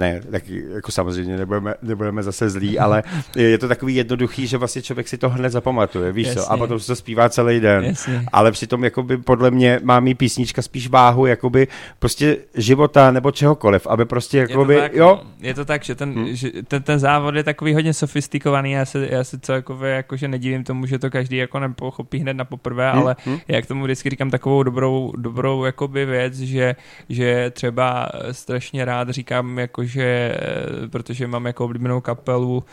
ne, tak jako samozřejmě nebudeme, nebudeme zase zlí, ale je to takový jednoduchý, že vlastně člověk si to hned zapamatuje, víš Jasně. co, a potom se to zpívá celý den. Jasně. Ale přitom jakoby podle mě má mít písnička spíš váhu jakoby prostě života nebo čehokoliv, aby prostě jakoby, je to tak, jo. No. Je to tak, že ten, hmm. že ten, ten závod je takový hodně sofistikovaný, já se, já se celkově jakože nedivím tomu, že to každý jako nepochopí hned na poprvé, hmm. ale hmm. já k tomu vždycky říkám takovou dobrou, dobrou jakoby věc, že, že třeba strašně rád říkám jako že eh, protože mám jako oblíbenou kapelu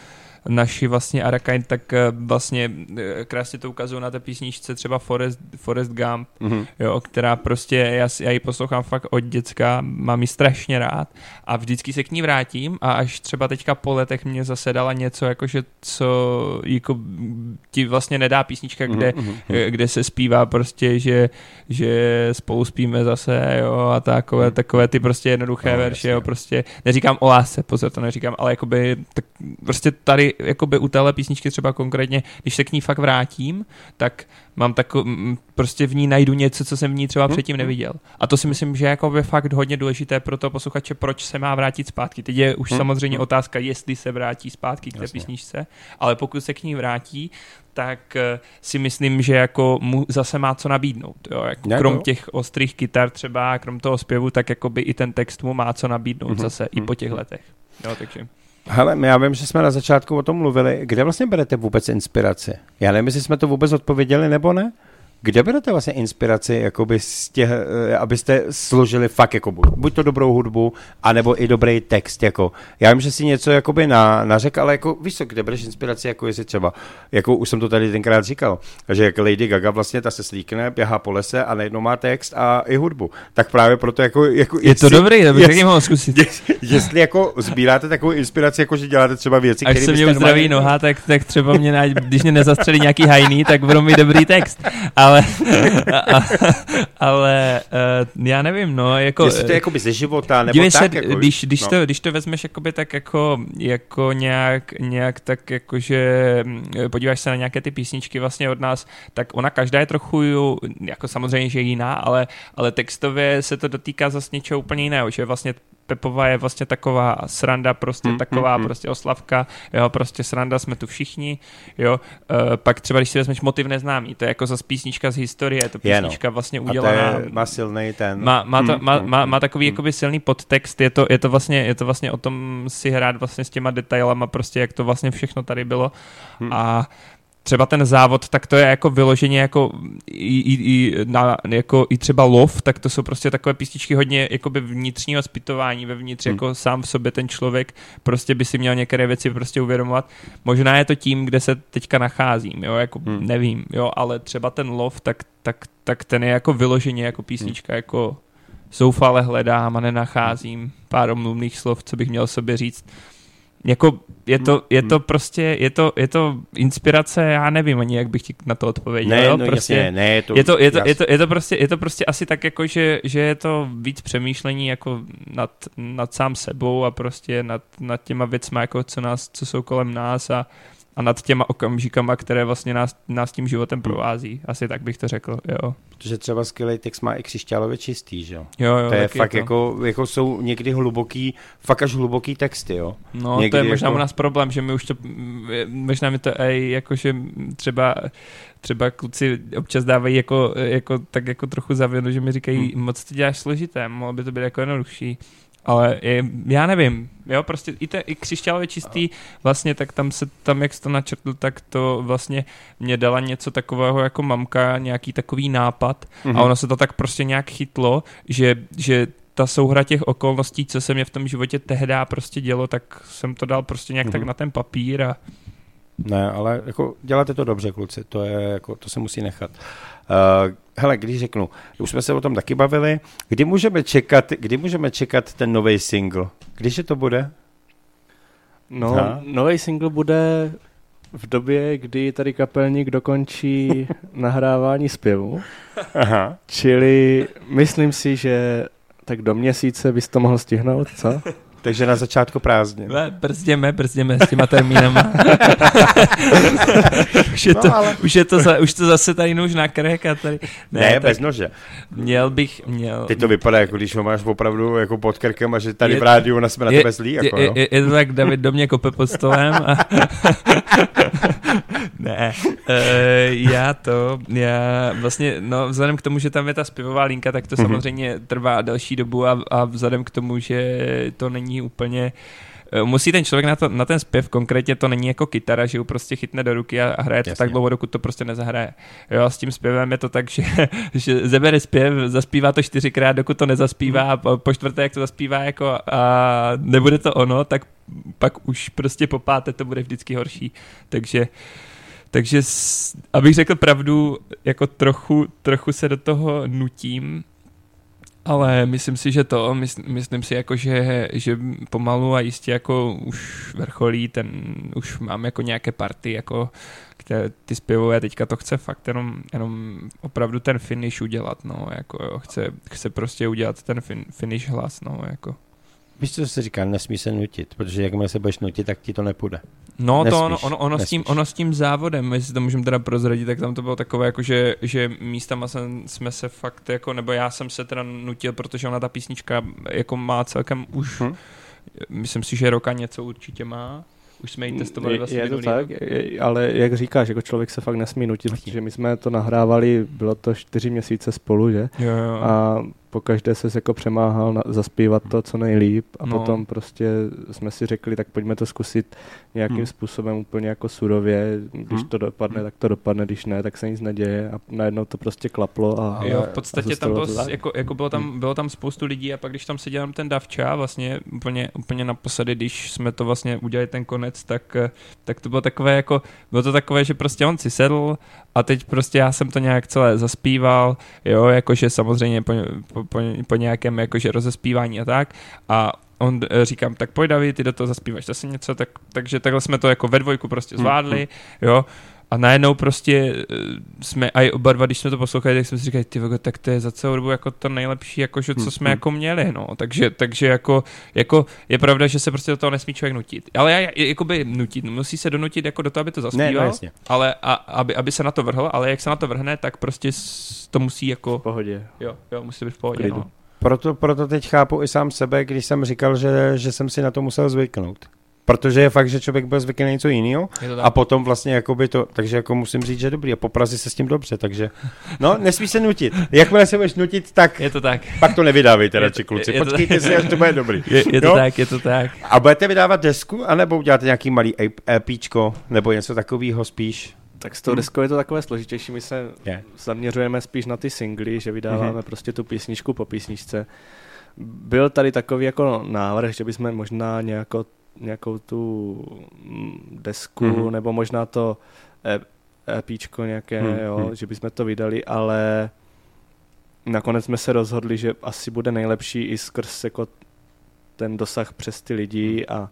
naši vlastně Arakain, tak eh, vlastně eh, krásně to ukazují na té písničce třeba Forest, Forest Gump, mm-hmm. jo, která prostě, já, já ji poslouchám fakt od děcka, mám ji strašně rád a vždycky se k ní vrátím a až třeba teďka po letech mě zase dala něco, jakože co jako ti vlastně nedá písnička, mhm, kde, mm-hmm. kde se zpívá prostě, že, že spolu spíme zase, jo, a takové, mm-hmm. takové ty prostě jednoduché no, verše, jo, prostě neříkám o lásce, pozor, to neříkám, ale jakoby tak prostě tady jakoby u téhle písničky třeba konkrétně, když se k ní fakt vrátím, tak mám takový, prostě v ní najdu něco, co jsem v ní třeba hmm. předtím neviděl. A to si myslím, že jako je fakt hodně důležité pro to posluchače, proč se má vrátit zpátky. Teď je už hmm. samozřejmě otázka, jestli se vrátí zpátky k té Jasně. písničce, ale pokud se k ní vrátí, tak eh, si myslím, že jako mu zase má co nabídnout. Jo? Jako krom těch ostrých kytar třeba, krom toho zpěvu, tak jako by i ten text mu má co nabídnout hmm. zase hmm. i po těch mhm. letech. Jo, takže... Hele, já vím, že jsme na začátku o tom mluvili. Kde vlastně berete vůbec inspiraci? Já nevím, jestli jsme to vůbec odpověděli nebo ne. Kde berete vlastně inspiraci, jakoby z těch, eh, abyste složili fakt jako buď, buď to dobrou hudbu, anebo i dobrý text, jako. Já vím, že si něco jakoby na, nařek, ale jako, víš co, kde bereš inspiraci, jako jestli třeba, jako už jsem to tady tenkrát říkal, že jak Lady Gaga vlastně ta se slíkne, běhá po lese a najednou má text a i hudbu. Tak právě proto jako, jako Je jestli, to dobrý, to bych mohl zkusit. Jestli, jestli jako sbíráte takovou inspiraci, jako že děláte třeba věci, které se mě uzdraví noha, tak, tak třeba mě, když mě nezastřelí nějaký hajný, tak budou mi dobrý text. A ale, a, <laughs> ale uh, já nevím, no, jako... Jestli to je jakoby ze života, nebo tak, se, jako, když, když, no. to, když to vezmeš jakoby tak jako, jako nějak, nějak tak jakože mm, podíváš se na nějaké ty písničky vlastně od nás, tak ona každá je trochu, jako samozřejmě, že jiná, ale, ale textově se to dotýká zase něčeho úplně jiného, že vlastně Pepova je vlastně taková sranda, prostě mm, taková mm, prostě oslavka, jo, prostě sranda, jsme tu všichni, jo. Uh, pak třeba, když si vezmeš motiv neznámý, to je jako zase písnička z historie, je to písnička vlastně udělaná. A to je, má silný ten. Má, má, to, má, má, má takový mm. jakoby silný podtext, je to, je to vlastně, je to vlastně o tom si hrát vlastně s těma detailama, prostě jak to vlastně všechno tady bylo. Mm. A třeba ten závod, tak to je jako vyloženě jako i, i, i, na, jako i třeba lov, tak to jsou prostě takové písničky hodně jakoby vnitřního zpytování vevnitř, hmm. jako sám v sobě ten člověk prostě by si měl některé věci prostě uvědomovat. Možná je to tím, kde se teďka nacházím, jo, jako hmm. nevím, jo, ale třeba ten lov, tak, tak, tak ten je jako vyloženě jako písnička, hmm. jako zoufale hledám a nenacházím pár omluvných slov, co bych měl sobě říct jako je to, je to prostě, je to, je to inspirace, já nevím ani, jak bych ti na to odpověděl. Ne, jo? No prostě, jasně, ne, je to, je to, je to, je to, je to, prostě, je to prostě asi tak jako, že, že je to víc přemýšlení jako nad, nad sám sebou a prostě nad, nad těma věcma, jako co, nás, co jsou kolem nás a, a nad těma okamžikama, které vlastně nás, nás tím životem provází. Asi tak bych to řekl, jo. Protože třeba skvělý text má i křišťálově čistý, že jo? Jo, jo. To je fakt je to. Jako, jako jsou někdy hluboký, fakt až hluboký texty, jo? No, někdy to je možná jako... u nás problém, že my už to, možná mi to aj jakože třeba třeba kluci občas dávají jako, jako tak jako trochu zavěnu, že mi říkají, hmm. moc to děláš složité, mohlo by to být jako jednodušší ale je, já nevím, jo, prostě i, te, i křišťálově čistý, vlastně tak tam se, tam jak jsi to načrtl, tak to vlastně mě dala něco takového jako mamka, nějaký takový nápad mm-hmm. a mhm. ono se to tak prostě nějak chytlo, že, že ta souhra těch okolností, co se mě v tom životě tehdy prostě dělo, tak jsem to dal prostě nějak mm-hmm. tak mhm. na ten papír a ne, ale jako děláte to dobře, kluci, to, je, jako, to se musí nechat. Uh, hele, když řeknu, už jsme se o tom taky bavili, kdy můžeme čekat, kdy můžeme čekat ten nový single? Když je to bude? No, nový single bude v době, kdy tady kapelník dokončí <laughs> nahrávání zpěvu. Aha. Čili myslím si, že tak do měsíce bys to mohl stihnout, co? <laughs> Takže na začátku prázdně. Brzděme, brzděme s těma termínama. <laughs> už, je to, no, ale... už, je to za, už to zase tady nůž na krek a tady... Ne, ne bez nože. Měl bych, měl... Ty to vypadá, jako když ho máš opravdu jako pod krkem a že tady je, v rádiu na jsme na tebe zlí. Jako, je, je, je, to tak, David do mě kope pod stolem a... <laughs> ne, uh, já to, já vlastně, no vzhledem k tomu, že tam je ta zpěvová linka, tak to mm-hmm. samozřejmě trvá delší dobu a, a vzhledem k tomu, že to není úplně eh, musí ten člověk na, to, na ten zpěv, konkrétně to není jako kytara, že ho prostě chytne do ruky a, a hraje to Jasně. tak dlouho, dokud to prostě nezahraje. Jo, a s tím zpěvem je to tak, <laughs> že, že zebere zpěv, zaspívá to čtyřikrát, dokud to nezaspívá a po, po čtvrté, jak to zaspívá jako a nebude to ono, tak pak už prostě po páté to bude vždycky horší. Takže takže, abych řekl pravdu, jako trochu, trochu se do toho nutím, ale myslím si, že to, mysl, myslím si jako, že, že pomalu a jistě jako už vrcholí ten, už mám jako nějaké party, jako které ty zpěvové teďka to chce fakt jenom, jenom opravdu ten finish udělat, no, jako jo, chce, chce prostě udělat ten fin, finish hlas, no, jako. Víš, co se říká, nesmí se nutit, protože jakmile se budeš nutit, tak ti to nepůjde. No nesmíš, to ono, ono, ono, s tím, ono s tím závodem, jestli to můžeme teda prozradit, tak tam to bylo takové, jako že, že místama jsem, jsme se fakt, jako, nebo já jsem se teda nutil, protože ona ta písnička jako má celkem už, hmm. myslím si, že roka něco určitě má, už jsme ji testovali vlastně Je to tak, je, ale jak říkáš, jako člověk se fakt nesmí nutit, protože my jsme to nahrávali, bylo to čtyři měsíce spolu, že? Jo, jo. A po každé se jako přemáhal na, zaspívat to co nejlíp a no. potom prostě jsme si řekli, tak pojďme to zkusit nějakým hmm. způsobem úplně jako surově, když hmm. to dopadne, tak to dopadne, když ne, tak se nic neděje a najednou to prostě klaplo a Jo, v podstatě tam bylo, jako, jako bylo, tam, hmm. bylo tam spoustu lidí a pak když tam seděl ten Davča vlastně úplně, úplně naposledy, když jsme to vlastně udělali ten konec, tak, tak to bylo takové jako, bylo to takové, že prostě on si sedl a teď prostě já jsem to nějak celé zaspíval, jo, jakože samozřejmě po, po, po, po nějakém jakože rozespívání a tak a on eh, říkám, tak pojď David, ty do toho zaspívaš zase něco, tak, takže takhle jsme to jako ve dvojku prostě hmm, zvládli, hmm. jo, a najednou prostě eh, jsme, a i oba dva, když jsme to poslouchali, tak jsme si říkali, ty tak to je za celou dobu jako to nejlepší, jako, že, co hmm, jsme hmm. jako měli, no. Takže, takže jako, jako, je pravda, že se prostě do toho nesmí člověk nutit. Ale já, jakoby nutit, musí se donutit jako do toho, aby to zaspíval, ne, no, ale a, aby, aby, se na to vrhl, ale jak se na to vrhne, tak prostě to musí jako... V pohodě. Jo, jo, musí být v pohodě, no. Proto, proto teď chápu i sám sebe, když jsem říkal, že, že jsem si na to musel zvyknout. Protože je fakt, že člověk byl zvyklý na něco jiného a potom vlastně jakoby to, takže jako musím říct, že dobrý a po Praze se s tím dobře, takže no, nesmí se nutit. Jakmile se budeš nutit, tak je to tak. pak to nevydávejte radši kluci, je, je počkejte to, si, až to bude dobrý. Je, je to no? tak, je to tak. A budete vydávat desku, anebo uděláte nějaký malý EPčko, nebo něco takového spíš? Tak s tou hmm. deskou je to takové složitější, my se yeah. zaměřujeme spíš na ty singly, že vydáváme mm-hmm. prostě tu písničku po písničce. Byl tady takový jako návrh, že bychom možná nějako nějakou tu mm, desku, mm-hmm. nebo možná to EPčko nějaké, mm-hmm. jo, že bychom to vydali, ale nakonec jsme se rozhodli, že asi bude nejlepší i skrz jako ten dosah přes ty lidi a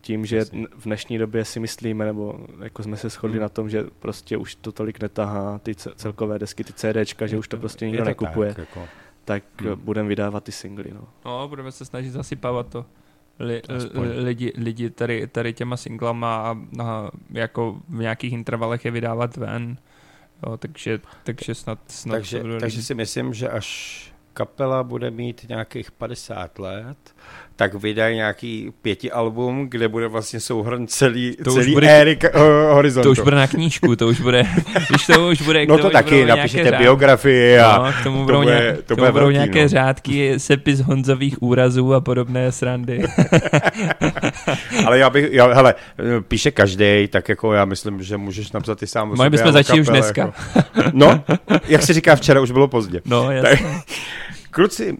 tím, že v dnešní době si myslíme, nebo jako jsme se shodli mm. na tom, že prostě už to tolik netahá, ty celkové desky, ty CDčka, že už to prostě nikdo nekupuje, tak, jako. tak mm. budeme vydávat ty singly. No. no, budeme se snažit zasypávat to li, lidi, lidi tady, tady těma singlama a, a jako v nějakých intervalech je vydávat ven. Jo, takže, takže snad, snad takže, takže si myslím, že až kapela bude mít nějakých 50 let, tak vydají nějaký pěti album, kde bude vlastně souhrn celý, to celý bude, éry uh, horizontu. To už bude na knížku, to už bude, <laughs> když to už bude... No to, taky, napíšete biografii a no, k tomu budou, to bude, nějak, to bude budou velký, nějaké no. řádky, sepis Honzových úrazů a podobné srandy. <laughs> ale já bych, já, hele, píše každý, tak jako já myslím, že můžeš napsat ty sám Mohli bychom začít už dneska. Jako. No, jak se říká včera, už bylo pozdě. No, jasně. Tak, <laughs> Kluci, uh,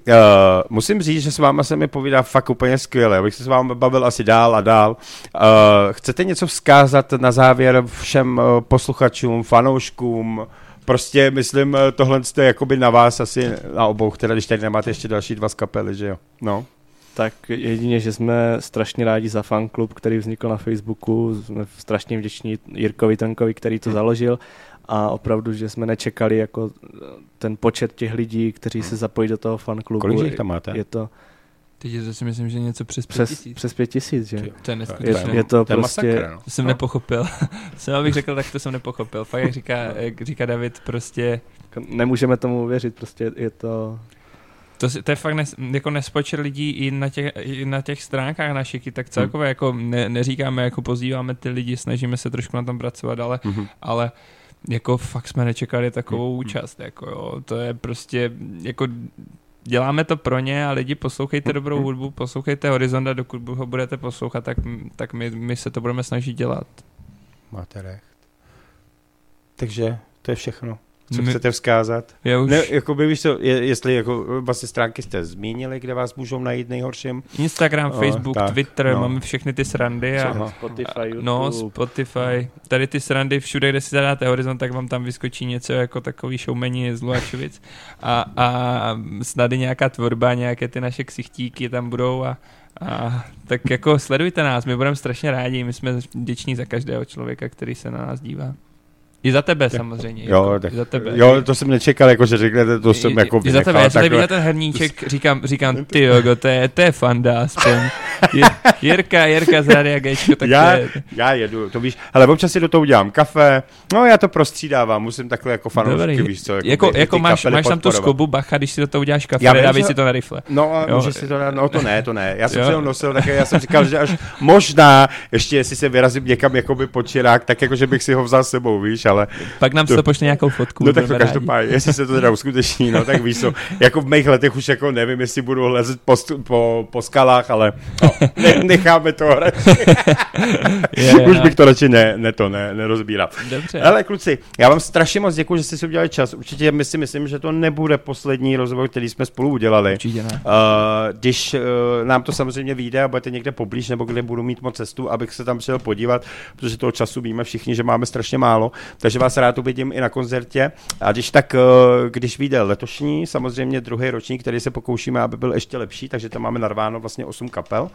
musím říct, že s váma se mi povídá fakt úplně skvěle. Abych se s vámi bavil asi dál a dál. Uh, chcete něco vzkázat na závěr všem uh, posluchačům, fanouškům? Prostě myslím, tohle je jakoby na vás asi na obou, teda když tady nemáte ještě další dva z kapely, že jo? No. Tak jedině, že jsme strašně rádi za fanklub, který vznikl na Facebooku. Jsme strašně vděční Jirkovi Tankovi, který to založil a opravdu, že jsme nečekali jako ten počet těch lidí, kteří se zapojí do toho fanklubu. Kolik jich tam máte? Je to Teď to si myslím, že něco přes pět přes, tisíc. přes pět tisíc, že? To je neskutečné. Je, je to to je prostě... masakr, no. To jsem No. nepochopil. <laughs> jsem abych řekl, tak to jsem nepochopil. Fakt, jak říká, jak říká David, prostě Nemůžeme tomu uvěřit, prostě je to... To, to je fakt nes, jako nespočet lidí i na těch, i na těch stránkách našich, i tak celkově jako ne, neříkáme, jako pozýváme ty lidi, snažíme se trošku na tom pracovat, ale, Mhm. ale jako fakt jsme nečekali takovou Mhm. účast, jako jo, to je prostě, jako děláme to pro ně a lidi poslouchejte dobrou hudbu, poslouchejte Horizonta, dokud ho budete poslouchat, tak, tak my, my se to budeme snažit dělat. Máte recht. Takže to je všechno. Co My- chcete vzkázat? Já už Ne, jako by víš co, je, jestli jako vlastně stránky jste zmínili, kde vás můžou najít nejhorším? Instagram, No, Facebook, tak, Twitter, no. máme všechny ty srandy a, Aha. Spotify, A- YouTube. No, Spotify. Tady ty srandy, všude, kde si zadáte Horizont, tak vám tam vyskočí něco jako takový showmeni z Luhačovic. A, a snady nějaká tvorba, nějaké ty naše ksichtíky tam budou a, a tak jako sledujte nás, my budeme strašně rádi, my jsme vděční za každého člověka, který se na nás dívá. I za tebe samozřejmě. Jo, jako, tak, i za tebe. jo, to jsem nečekal, jako že řeknete, to jsem I- jako I za tebe, já jsem tady takhle. ten herníček, říkám, říkám <laughs> ty jogo, to je, to je fanda aspoň. Jirka, Jirka z Radia Gečko, tak já, to je, já jedu, to víš, ale občas si do toho udělám kafe, no já to prostřídávám, musím takhle jako fanoušky, víš co, jako, jako ty máš, máš tam tu skobu, bacha, když si do toho uděláš kafe, Já že- si to na rifle. No a Jo. můžeš si to dát, no to ne, to ne. Já jsem si ho nosil také, já jsem říkal, že až možná, ještě jestli se vyrazím někam jakoby pod čirák, tak jako, že bych si ho vzal s sebou, víš, ale Pak nám To- to pošle nějakou fotku. no tak to každopádně, jestli se to teda uskuteční, no tak víš co, jako v mých letech už jako nevím, jestli budu lezet po, po, po skalách, ale no, ne, necháme to. <laughs> Je, je, už no. bych to radši ne, ne to ne, nerozbíral. Dobře. Hele kluci, já vám strašně moc děkuji, že jste si udělali čas. Určitě my si myslím, že to nebude poslední rozhovor, který jsme spolu udělali. Určitě ne. Uh, když uh, nám to samozřejmě vyjde a budete někde poblíž, nebo kde budu mít moc cestu, abych se tam přijel podívat, protože toho času víme všichni, že máme strašně málo, takže vás rád uvidím i na koncertě. A když tak, uh, když vyjde letošní, samozřejmě druhý ročník, který se pokoušíme, aby byl ještě lepší, takže tam máme narváno vlastně 8 kapel.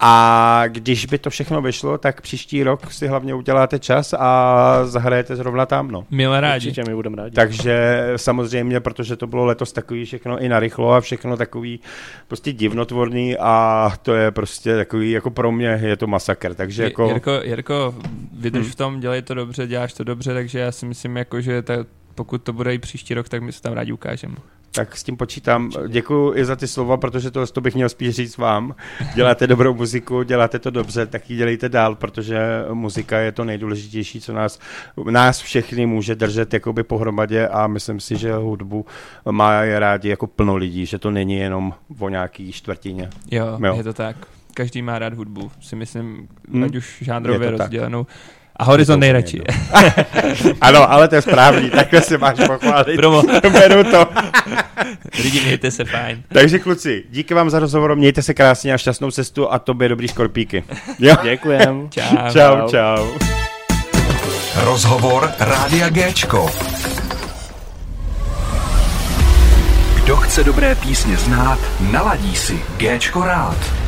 A když by to všechno vyšlo, tak příští rok si hlavně uděláte čas a zahrajete zrovna tam. No. Milé rádi. Určitě my budeme rádi. Takže samozřejmě, protože to bylo letos takový všechno i narychlo a všechno takový prostě divnotvorný a to je prostě takový, jako pro mě je to masakr, takže jako... Jirko, Jirko, vydrž Hmm. v tom, dělej to dobře, děláš to dobře, takže já si myslím, jako, že ta, pokud to bude i příští rok, tak my se tam rádi ukážeme. Tak s tím počítám. Děkuji i za ty slova, protože to, to bych měl spíš říct vám. Děláte dobrou muziku, děláte to dobře, tak ji dělejte dál, protože muzika je to nejdůležitější, co nás, nás všechny může držet jakoby pohromadě a myslím si, že hudbu má je rádi jako plno lidí, že to není jenom o nějaký čtvrtině. Jo, Jo. je to tak. Každý má rád hudbu, si myslím, Hmm. ať už žánrově to tak. A Horizon nejradši. <laughs> Ano, ale to je správný, takhle se máš pochválit. Promo. Beru to. Lidi, mějte se fajn. Takže kluci, díky vám za rozhovor, mějte se krásně a šťastnou cestu a tobě dobrý škorpíky. Jo? Děkujem. <laughs> Čau. Čau, čau. Rozhovor Rádia Géčko. Kdo chce dobré písně znát, naladí si Géčko rád.